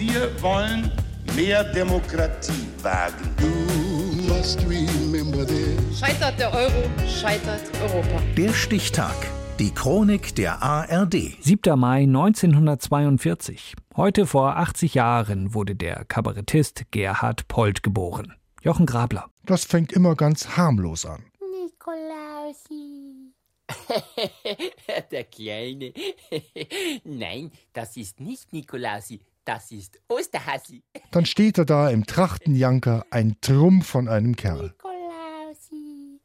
Wir wollen mehr Demokratie wagen. Scheitert der Euro, scheitert Europa. Der Stichtag. Die Chronik der ARD. 7. Mai 1942. Heute vor 80 Jahren wurde der Kabarettist Gerhard Polt geboren. Jochen Grabler. Das fängt immer ganz harmlos an. Nikolausi. Der Kleine. Nein, das ist nicht Nikolausi, das ist Osterhasi. Dann steht er da im Trachtenjanker, ein Trumpf von einem Kerl. Nikolausi.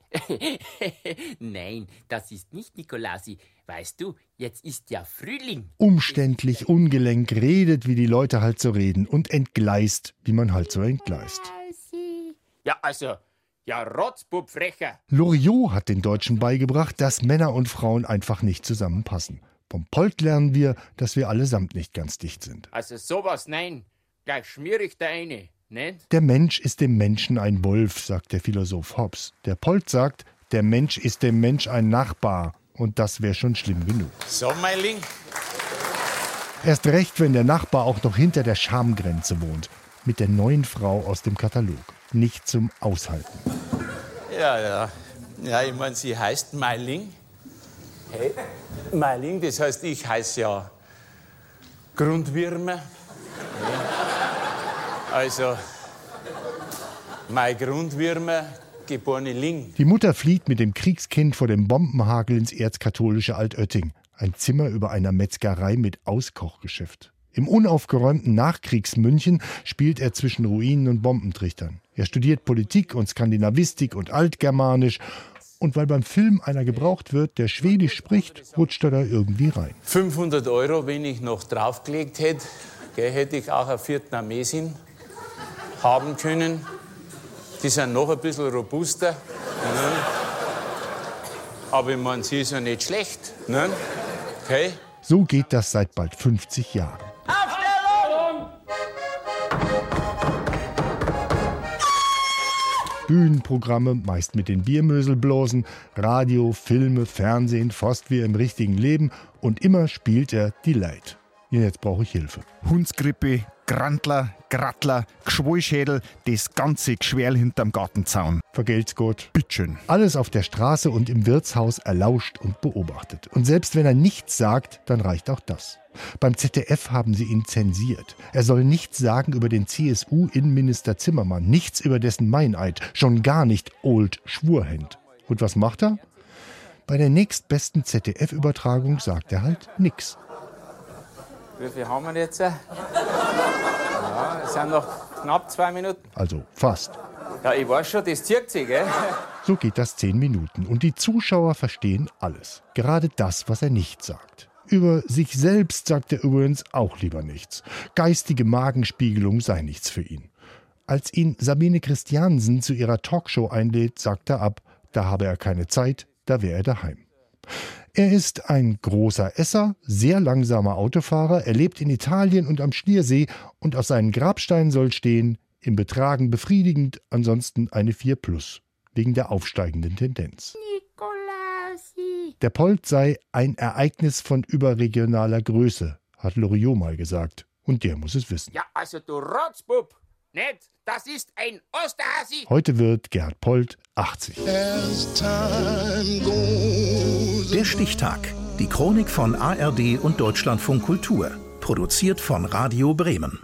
Nein, das ist nicht Nikolausi. Weißt du, jetzt ist ja Frühling. Umständlich, ungelenk, redet, wie die Leute halt so reden und entgleist, wie man halt so entgleist. Ja, also, ja, Rotzbub frecher. Loriot hat den Deutschen beigebracht, dass Männer und Frauen einfach nicht zusammenpassen. Vom Polt lernen wir, dass wir allesamt nicht ganz dicht sind. Also sowas, nein. Gleich schmier ich da eine. Nicht? Der Mensch ist dem Menschen ein Wolf, sagt der Philosoph Hobbes. Der Polt sagt, der Mensch ist dem Mensch ein Nachbar. Und das wäre schon schlimm genug. So, Meiling. Erst recht, wenn der Nachbar auch noch hinter der Schamgrenze wohnt. Mit der neuen Frau aus dem Katalog. Nicht zum Aushalten. Ja, ja. Ja, ich meine, sie heißt Meiling. Hey, Meiling, das heißt, ich heiße ja Grundwürmer. Also, mein Grundwürmer, geborene Ling. Die Mutter flieht mit dem Kriegskind vor dem Bombenhagel ins erzkatholische Altötting. Ein Zimmer über einer Metzgerei mit Auskochgeschäft. Im unaufgeräumten Nachkriegsmünchen spielt er zwischen Ruinen und Bombentrichtern. Er studiert Politik und Skandinavistik und Altgermanisch. Und weil beim Film einer gebraucht wird, der Schwedisch spricht, rutscht er da irgendwie rein. 500 Euro, wenn ich noch draufgelegt hätte, gell, hätte ich auch eine Vietnamesin haben können. Die sind noch ein bisschen robuster. Ne? Aber ich meine, sie ist ja nicht schlecht. Ne? Okay? So geht das seit bald 50 Jahren. Bühnenprogramme, meist mit den Biermöselblosen, Radio, Filme, Fernsehen, fast wie im richtigen Leben und immer spielt er die Leid. Jetzt brauche ich Hilfe. Hundsgrippe, Grantler, Grattler, Geschwollschädel, das ganze Geschwerl hinterm Gartenzaun. Vergelt's Gott. Bitteschön. Alles auf der Straße und im Wirtshaus erlauscht und beobachtet. Und selbst wenn er nichts sagt, dann reicht auch das. Beim ZDF haben sie ihn zensiert. Er soll nichts sagen über den CSU-Innenminister Zimmermann, nichts über dessen Meineid, schon gar nicht Old Schwurhend. Und was macht er? Bei der nächstbesten ZDF-Übertragung sagt er halt nix. Wie viel haben wir jetzt? Ja, es sind noch knapp zwei Minuten. Also fast. Ja, ich weiß schon, das zieht sich, gell? So geht das zehn Minuten. Und die Zuschauer verstehen alles. Gerade das, was er nicht sagt. Über sich selbst sagt er übrigens auch lieber nichts. Geistige Magenspiegelung sei nichts für ihn. Als ihn Sabine Christiansen zu ihrer Talkshow einlädt, sagt er ab, da habe er keine Zeit, da wäre er daheim. Er ist ein großer Esser, sehr langsamer Autofahrer, er lebt in Italien und am Schliersee und auf seinen Grabstein soll stehen, im Betragen befriedigend, ansonsten eine 4 plus, wegen der aufsteigenden Tendenz. Nikolausi. Der Polt sei ein Ereignis von überregionaler Größe, hat Loriot mal gesagt. Und der muss es wissen. Ja, also du Rotzbub. Nicht? Das ist ein Osterhasi. Heute wird Gerhard Polt 80. Der Stichtag. Die Chronik von ARD und Deutschlandfunk Kultur. Produziert von Radio Bremen.